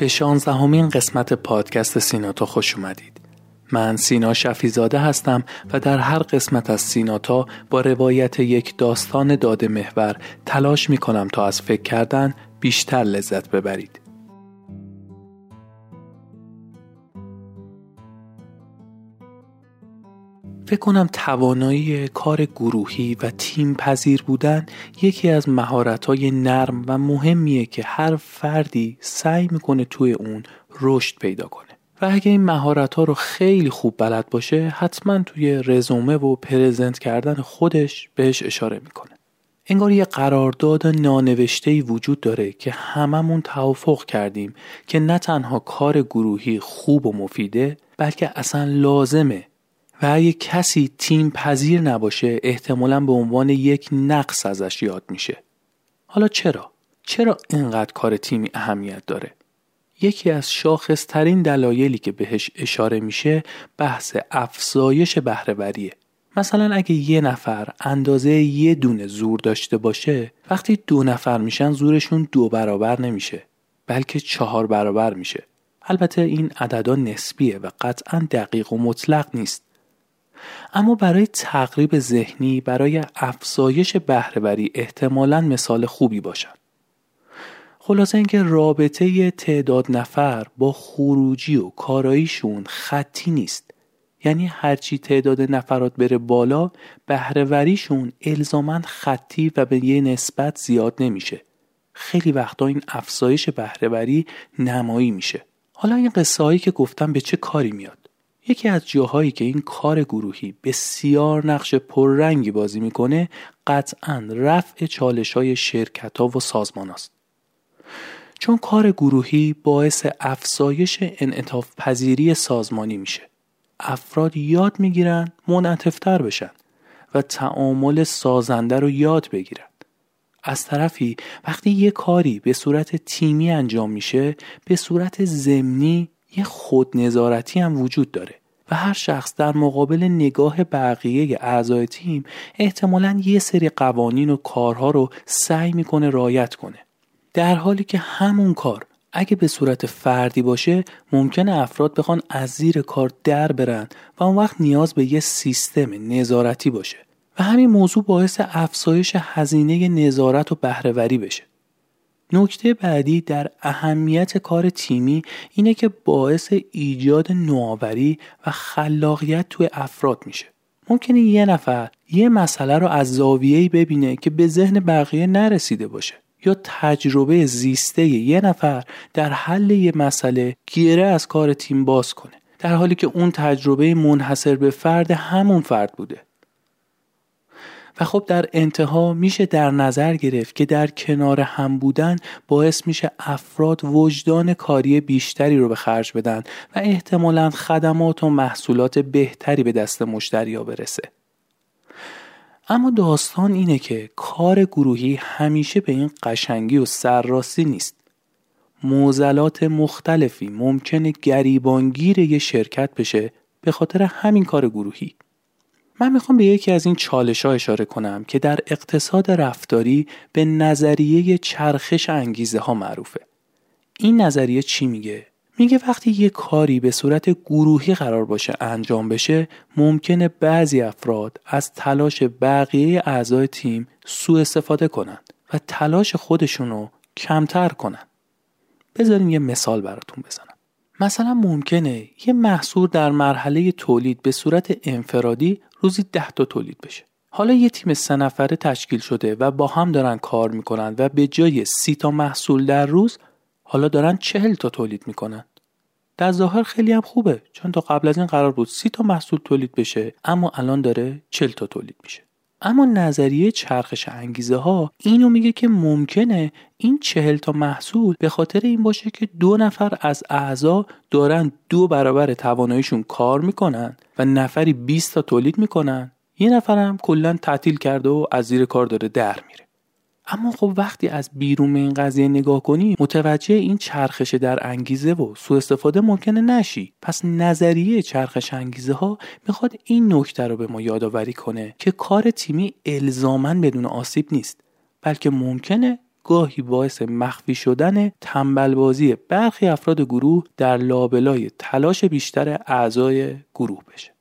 به شانزدهمین قسمت پادکست سیناتا خوش اومدید. من سینا شفیزاده هستم و در هر قسمت از سیناتا با روایت یک داستان داده محور تلاش می کنم تا از فکر کردن بیشتر لذت ببرید. فکر کنم توانایی کار گروهی و تیم پذیر بودن یکی از مهارت‌های نرم و مهمیه که هر فردی سعی می‌کنه توی اون رشد پیدا کنه. و اگه این مهارت ها رو خیلی خوب بلد باشه حتما توی رزومه و پرزنت کردن خودش بهش اشاره می‌کنه. انگار یه قرارداد نانوشته وجود داره که هممون توافق کردیم که نه تنها کار گروهی خوب و مفیده بلکه اصلا لازمه و اگه کسی تیم پذیر نباشه احتمالا به عنوان یک نقص ازش یاد میشه. حالا چرا؟ چرا اینقدر کار تیمی اهمیت داره؟ یکی از شاخصترین دلایلی که بهش اشاره میشه بحث افزایش بهرهوریه. مثلا اگه یه نفر اندازه یه دونه زور داشته باشه وقتی دو نفر میشن زورشون دو برابر نمیشه بلکه چهار برابر میشه. البته این عددا نسبیه و قطعا دقیق و مطلق نیست. اما برای تقریب ذهنی برای افزایش بهرهوری احتمالا مثال خوبی باشن خلاصه اینکه رابطه تعداد نفر با خروجی و کاراییشون خطی نیست. یعنی هرچی تعداد نفرات بره بالا بهرهوریشون الزاما خطی و به یه نسبت زیاد نمیشه. خیلی وقتا این افزایش بهرهوری نمایی میشه. حالا این قصه هایی که گفتم به چه کاری میاد؟ یکی از جاهایی که این کار گروهی بسیار نقش پررنگی بازی می‌کنه قطعا رفع چالش های شرکت ها و سازمان است. چون کار گروهی باعث افزایش انعطاف پذیری سازمانی میشه. افراد یاد می‌گیرن منعطفتر بشن و تعامل سازنده رو یاد بگیرن. از طرفی وقتی یه کاری به صورت تیمی انجام میشه به صورت زمینی یه خود نظارتی هم وجود داره و هر شخص در مقابل نگاه بقیه اعضای تیم احتمالا یه سری قوانین و کارها رو سعی می‌کنه رایت کنه. در حالی که همون کار اگه به صورت فردی باشه ممکنه افراد بخوان از زیر کار در برن و اون وقت نیاز به یه سیستم نظارتی باشه. و همین موضوع باعث افزایش هزینه نظارت و بهرهوری بشه. نکته بعدی در اهمیت کار تیمی اینه که باعث ایجاد نوآوری و خلاقیت توی افراد میشه. ممکنه یه نفر یه مسئله رو از زاویه‌ای ببینه که به ذهن بقیه نرسیده باشه یا تجربه زیسته یه نفر در حل یه مسئله گیره از کار تیم باز کنه در حالی که اون تجربه منحصر به فرد همون فرد بوده خب در انتها میشه در نظر گرفت که در کنار هم بودن باعث میشه افراد وجدان کاری بیشتری رو به خرج بدن و احتمالا خدمات و محصولات بهتری به دست مشتریا برسه. اما داستان اینه که کار گروهی همیشه به این قشنگی و سرراستی نیست. موزلات مختلفی ممکنه گریبانگیر یه شرکت بشه به خاطر همین کار گروهی. من می‌خوام به یکی از این چالش ها اشاره کنم که در اقتصاد رفتاری به نظریه چرخش انگیزه ها معروفه. این نظریه چی میگه؟ میگه وقتی یه کاری به صورت گروهی قرار باشه انجام بشه ممکنه بعضی افراد از تلاش بقیه اعضای تیم سوء استفاده کنند و تلاش خودشونو کمتر کنند. بذارین یه مثال براتون بزنم. مثلا ممکنه یه محصول در مرحله تولید به صورت انفرادی روزی ده تا تولید بشه. حالا یه تیم سه نفره تشکیل شده و با هم دارن کار می‌کنن و به جای سی تا محصول در روز حالا دارن چهل تا تولید می‌کنن. در ظاهر خیلی هم خوبه چون تا قبل از این قرار بود سی تا محصول تولید بشه اما الان داره چل تا تولید میشه. اما نظریه چرخش انگیزه ها اینو میگه که ممکنه این چهل تا محصول به خاطر این باشه که دو نفر از اعضا دارن دو برابر تواناییشون کار می‌کنن و نفری 20 تا تولید می‌کنن. یه نفرم کلا تعطیل کرده و از زیر کار داره در میره. اما خب وقتی از بیرون این قضیه نگاه کنی متوجه این چرخش در انگیزه و سوء استفاده ممکنه نشی پس نظریه چرخش انگیزه ها می‌خواد این نکته رو به ما یادآوری کنه که کار تیمی الزاما بدون آسیب نیست بلکه ممکنه گاهی باعث مخفی شدن تنبلبازی برخی افراد گروه در لابلای تلاش بیشتر اعضای گروه بشه.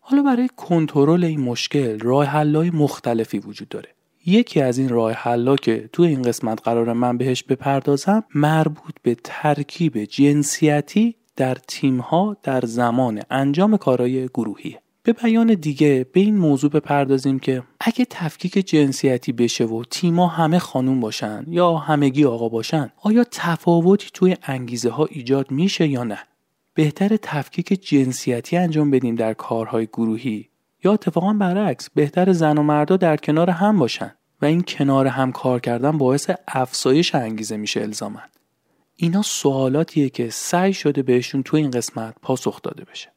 حالا برای کنترل این مشکل راه حلای مختلفی وجود داره. یکی از این راه حلا که تو این قسمت قرار من بهش بپردازم مربوط به ترکیب جنسیتی در تیمها در زمان انجام کارهای گروهیه. به بیان دیگه به این موضوع بپردازیم که اگه تفکیک جنسیتی بشه و تیما همه خانوم باشن یا همگی آقا باشن آیا تفاوتی توی انگیزه ها ایجاد میشه یا نه بهتر تفکیک جنسیتی انجام بدیم در کارهای گروهی یا اتفاقا برعکس بهتر زن و مردا در کنار هم باشن و این کنار هم کار کردن باعث افزایش انگیزه میشه الزامن اینا سوالاتیه که سعی شده بهشون تو این قسمت پاسخ داده بشه.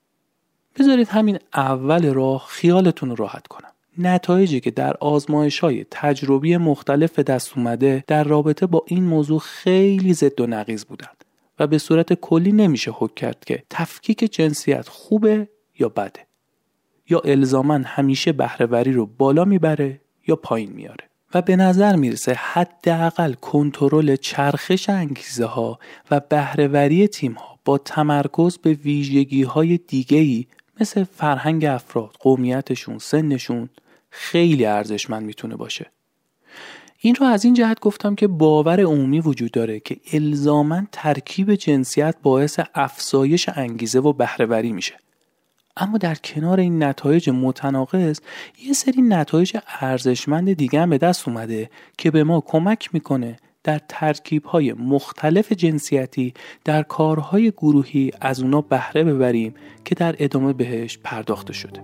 بذارید همین اول راه خیالتون راحت کنم. نتایجی که در آزمایش های تجربی مختلف دست اومده در رابطه با این موضوع خیلی زد و نقیز بودند و به صورت کلی نمیشه حک کرد که تفکیک جنسیت خوبه یا بده. یا الزاما همیشه بهرهوری رو بالا می‌بره یا پایین میاره و به نظر می‌رسه حداقل کنترل چرخش انگیزه ها و بهرهوری تیم ها با تمرکز به ویژگی های دیگه ای مثل فرهنگ افراد، قومیتشون، سنشون خیلی ارزشمند می‌تونه باشه. این رو از این جهت گفتم که باور عمومی وجود داره که الزاما ترکیب جنسیت باعث افزایش انگیزه و بهرهوری میشه. اما در کنار این نتایج متناقض یه سری نتایج ارزشمند دیگه هم به دست اومده که به ما کمک می‌کنه در ترکیب های مختلف جنسیتی در کارهای گروهی از اونا بهره ببریم که در ادامه بهش پرداخته شده.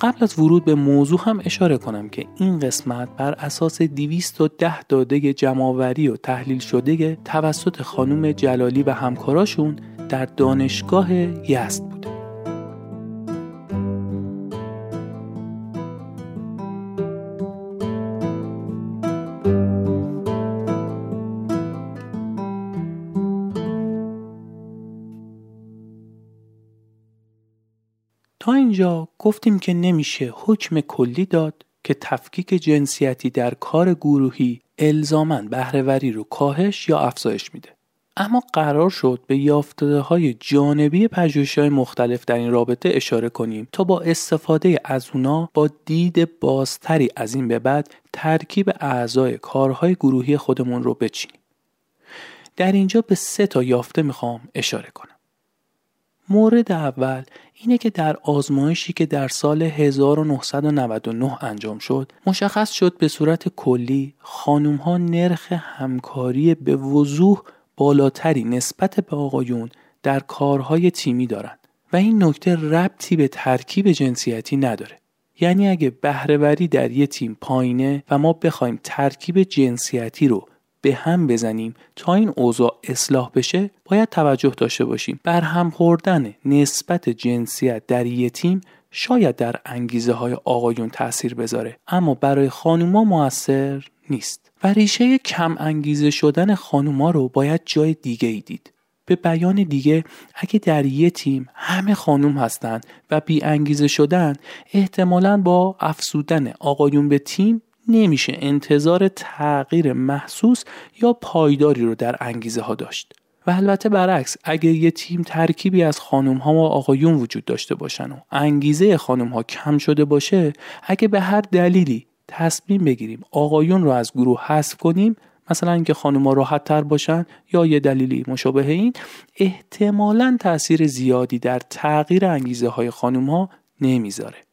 قبل از ورود به موضوع هم اشاره کنم که این قسمت بر اساس 210 داده جمعآوری و تحلیل شده توسط خانم جلالی و همکاراشون در دانشگاه یزد بوده. تا اینجا گفتیم که نمیشه حکم کلی داد که تفکیک جنسیتی در کار گروهی الزامن بهرهوری رو کاهش یا افزایش میده. اما قرار شد به یافتده های جانبی پژوهش های مختلف در این رابطه اشاره کنیم تا با استفاده از اونا با دید بازتری از این به بعد ترکیب اعضای کارهای گروهی خودمون رو بچینیم. در اینجا به سه تا یافته می‌خوام اشاره کنم. مورد اول اینه که در آزمایشی که در سال 1999 انجام شد مشخص شد به صورت کلی خانوم ها نرخ همکاری به وضوح بالاتری نسبت به آقایون در کارهای تیمی دارند و این نکته ربطی به ترکیب جنسیتی نداره. یعنی اگه بهرهوری در یه تیم پایینه و ما بخوایم ترکیب جنسیتی رو به هم بزنیم. تا این اوضاع اصلاح بشه باید توجه داشته باشیم. بر هم خوردن نسبت جنسیت در یه تیم شاید در انگیزه های آقایون تاثیر بذاره. اما برای خانوما موثر نیست. و ریشه کم انگیزه شدن خانوما رو باید جای دیگه ای دید. به بیان دیگه اگه در یه تیم همه خانوم هستند و بی انگیزه شدن احتمالا با افسودن آقایون به تیم نمیشه انتظار تغییر محسوس یا پایداری رو در انگیزه ها داشت. و البته برعکس اگه یه تیم ترکیبی از خانم ها و آقایون وجود داشته باشن و انگیزه خانم ها کم شده باشه اگه به هر دلیلی تصمیم بگیریم آقایون رو از گروه حذف کنیم مثلا اینکه ها راحت تر باشن یا یه دلیلی مشابه این احتمالا تاثیر زیادی در تغییر انگیزه های خانم ها نمی‌ذاره.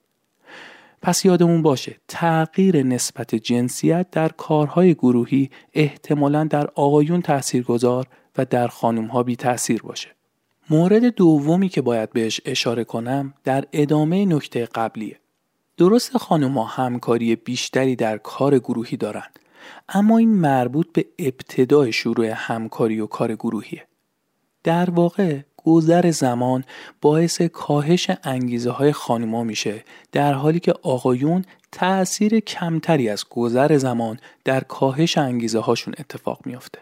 پس یادمون باشه تغییر نسبت جنسیت در کارهای گروهی احتمالا در آقایون تاثیرگذار و در خانم ها بی تاثیر باشه. مورد دومی که باید بهش اشاره کنم در ادامه نکته قبلیه. درست خانم ها همکاری بیشتری در کار گروهی دارند اما این مربوط به ابتدای شروع همکاری و کار گروهیه. در واقع گذر زمان باعث کاهش انگیزه های خانوما میشه در حالی که آقایون تأثیر کمتری از گذر زمان در کاهش انگیزه هاشون اتفاق میافته.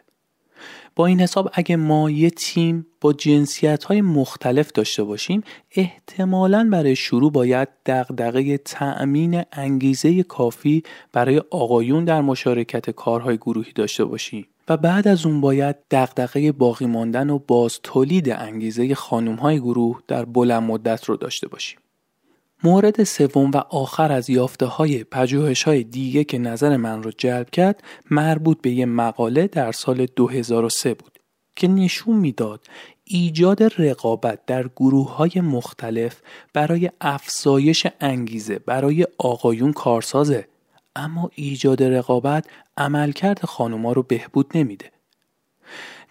با این حساب اگه ما یه تیم با جنسیت های مختلف داشته باشیم احتمالا برای شروع باید دغدغه تأمین انگیزه کافی برای آقایون در مشارکت کارهای گروهی داشته باشیم و بعد از اون باید دغدغه باقی ماندن و باز تولید انگیزه خانم های گروه در بلند مدت رو داشته باشیم. مورد سوم و آخر از یافته های پژوهش های دیگه که نظر من رو جلب کرد مربوط به یه مقاله در سال 2003 بود که نشون می‌داد ایجاد رقابت در گروه های مختلف برای افزایش انگیزه برای آقایون کارسازه اما ایجاد رقابت عملکرد خانوما رو بهبود نمیده.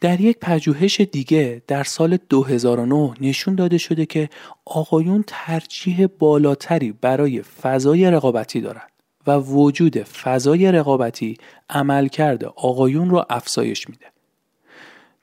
در یک پژوهش دیگه در سال 2009 نشون داده شده که آقایون ترجیح بالاتری برای فضای رقابتی دارند و وجود فضای رقابتی عملکرد آقایون رو افزایش میده.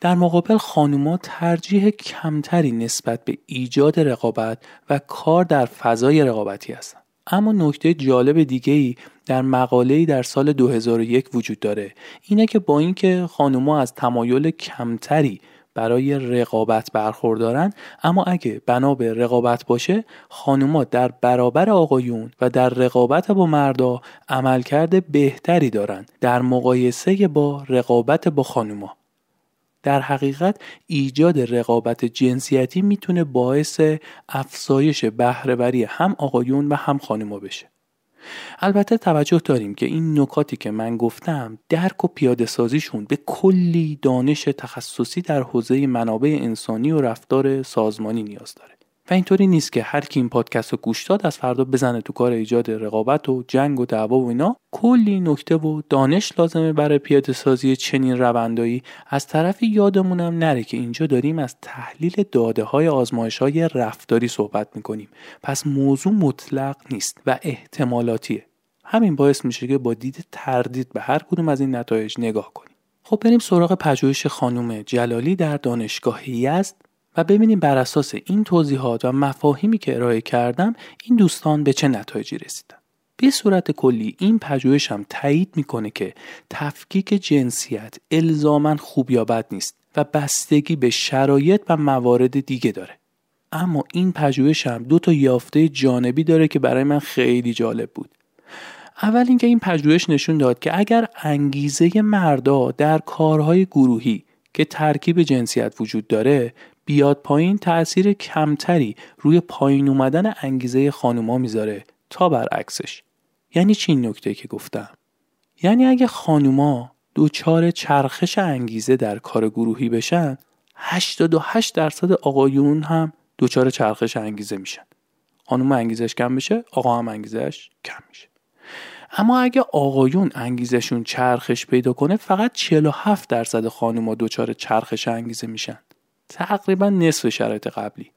در مقابل خانوما ترجیح کمتری نسبت به ایجاد رقابت و کار در فضای رقابتی هستند. اما نکته جالب دیگه ای در مقاله در سال 2001 وجود داره. اینه که با اینکه خانوما از تمایل کمتری برای رقابت برخوردارن اما اگه بنا به رقابت باشه خانوما در برابر آقایون و در رقابت با مردا عملکرد بهتری دارن در مقایسه با رقابت با خانوما. در حقیقت ایجاد رقابت جنسیتی می‌تونه باعث افزایش بهرهوری هم آقایون و هم خانوما بشه. البته توجه داریم که این نکاتی که من گفتم درک و پیاده سازیشون به کلی دانش تخصصی در حوزه منابع انسانی و رفتار سازمانی نیاز داره. و اینطوری نیست که هر کی این پادکست رو گوش داد از فردا بزنه تو کار ایجاد رقابت و جنگ و دعوا و اینا. کلی نکته و دانش لازمه برای پیاده سازی چنین روندایی. از طرفی یادمونم نره که اینجا داریم از تحلیل داده های آزمایش های رفتاری صحبت می‌کنیم. پس موضوع مطلق نیست و احتمالاتیه. همین باعث میشه که با دید تردید به هر کدوم از این نتایج نگاه کنیم. خب بریم سراغ پژوهش خانم جلالی در دانشگاه یزد و ببینیم بر اساس این توضیحات و مفاهیمی که ارائه کردم این دوستان به چه نتایجی رسیدن. به صورت کلی این پژوهش هم تایید می‌کنه که تفکیک جنسیت الزاما خوب یا بد نیست و بستگی به شرایط و موارد دیگه داره. اما این پژوهش هم دو تا یافته جانبی داره که برای من خیلی جالب بود. اول اینکه این پژوهش نشون داد که اگر انگیزه مردا در کارهای گروهی که ترکیب جنسیت وجود داره بیاد پایین تاثیر کمتری روی پایین اومدن انگیزه خانوما می‌ذاره تا برعکسش. یعنی چی این نکته که گفتم؟ یعنی اگه خانوما دوچار چرخش انگیزه در کار گروهی بشن 88 درصد آقایون هم دوچار چرخش انگیزه میشن. خانوم انگیزش کم بشه آقا هم انگیزش کم میشه. اما اگه آقایون انگیزشون چرخش پیدا کنه فقط 47 درصد خانوما دوچار چرخش انگیزه میشن. تقریبا نصف شرایط قبلی.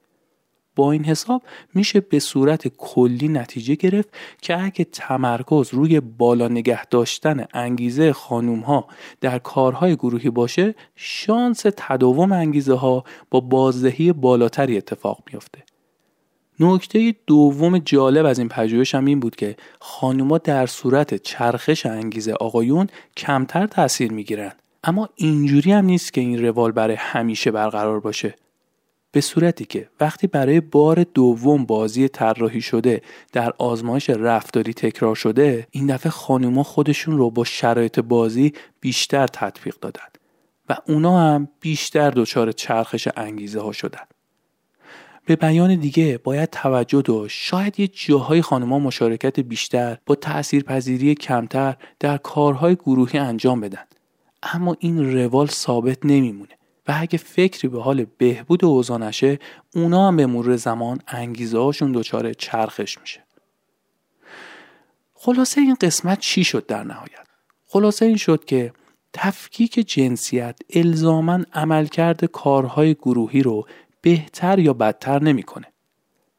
با این حساب میشه به صورت کلی نتیجه گرفت که اگه تمرکز روی بالا نگه داشتن انگیزه خانوم ها در کارهای گروهی باشه شانس تداوم انگیزه ها با بازدهی بالاتری اتفاق میافته. نکته دوم جالب از این پژوهش هم این بود که خانوما در صورت چرخش انگیزه آقایون کمتر تاثیر می‌گیرن. اما اینجوری هم نیست که این روال برای همیشه برقرار باشه. به صورتی که وقتی برای بار دوم بازی طراحی شده در آزمایش رفتاری تکرار شده این دفعه خانوما خودشون رو با شرایط بازی بیشتر تطبیق دادن و اونا هم بیشتر دچار چرخش انگیزه ها شدن. به بیان دیگه باید توجه داشت. شاید یه جاهای خانوما مشارکت بیشتر با تاثیرپذیری کمتر در کارهای گروهی انجام بدن. اما این روال ثابت نمیمونه. و اگه فکری به حال بهبود اوضاع نشه اونا هم به مرور زمان انگیزه هاشون دچار چرخش میشه. خلاصه این قسمت چی شد در نهایت؟ خلاصه این شد که تفکیک جنسیت الزاما عملکرد کارهای گروهی رو بهتر یا بدتر نمی‌کنه.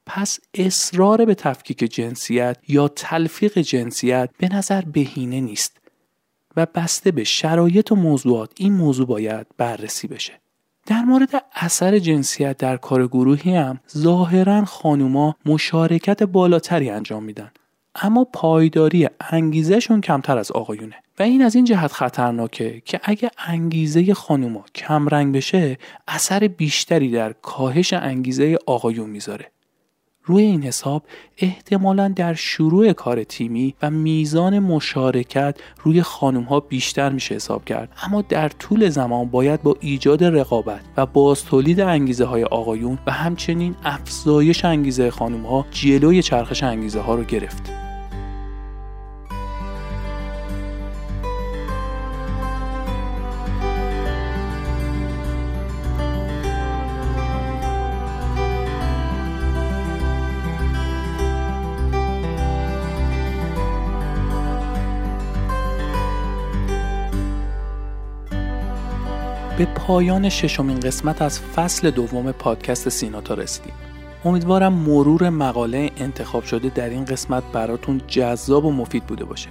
پس اصرار به تفکیک جنسیت یا تلفیق جنسیت به نظر بهینه نیست. و بسته به شرایط و موضوعات این موضوع باید بررسی بشه. در مورد اثر جنسیت در کار گروهی هم ظاهرا خانوما مشارکت بالاتری انجام میدن اما پایداری انگیزشون کمتر از آقایونه. و این از این جهت خطرناکه که اگه انگیزه خانوما کم رنگ بشه اثر بیشتری در کاهش انگیزه آقایون می‌ذاره. روی این حساب احتمالا در شروع کار تیمی و میزان مشارکت روی خانم ها بیشتر میشه حساب کرد. اما در طول زمان باید با ایجاد رقابت و باز تولید انگیزه های آقایون و همچنین افزایش انگیزه خانم ها جلوی چرخش انگیزه ها رو گرفت. پایان ششمین قسمت از فصل دوم پادکست سیناتا رسیدیم. امیدوارم مرور مقاله انتخاب شده در این قسمت براتون جذاب و مفید بوده باشه.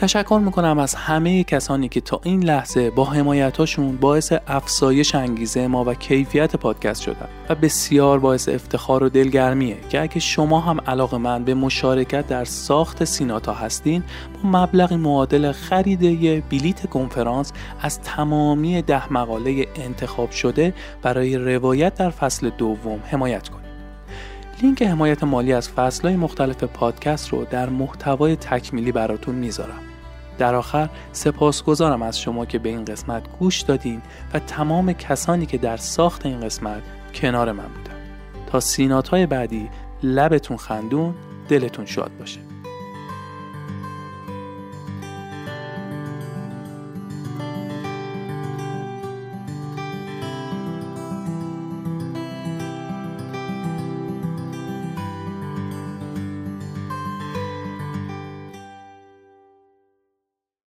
تشکر می‌کنم از همه کسانی که تا این لحظه با حمایتاشون باعث افزایش انگیزه ما و کیفیت پادکست شدن و بسیار باعث افتخار و دلگرمیه که اگه شما هم علاقه من به مشارکت در ساخت سیناتا هستین با مبلغی معادل خرید یه بلیت کنفرانس از تمامی ده مقاله انتخاب شده برای روایت در فصل دوم حمایت کنید. لینک حمایت مالی از فصلهای مختلف پادکست رو در محتوای تکمیلی براتون می‌ذارم. در آخر سپاسگزارم از شما که به این قسمت گوش دادین و تمام کسانی که در ساخت این قسمت کنار من بودن. تا سینات های بعدی لبتون خندون دلتون شاد باشه.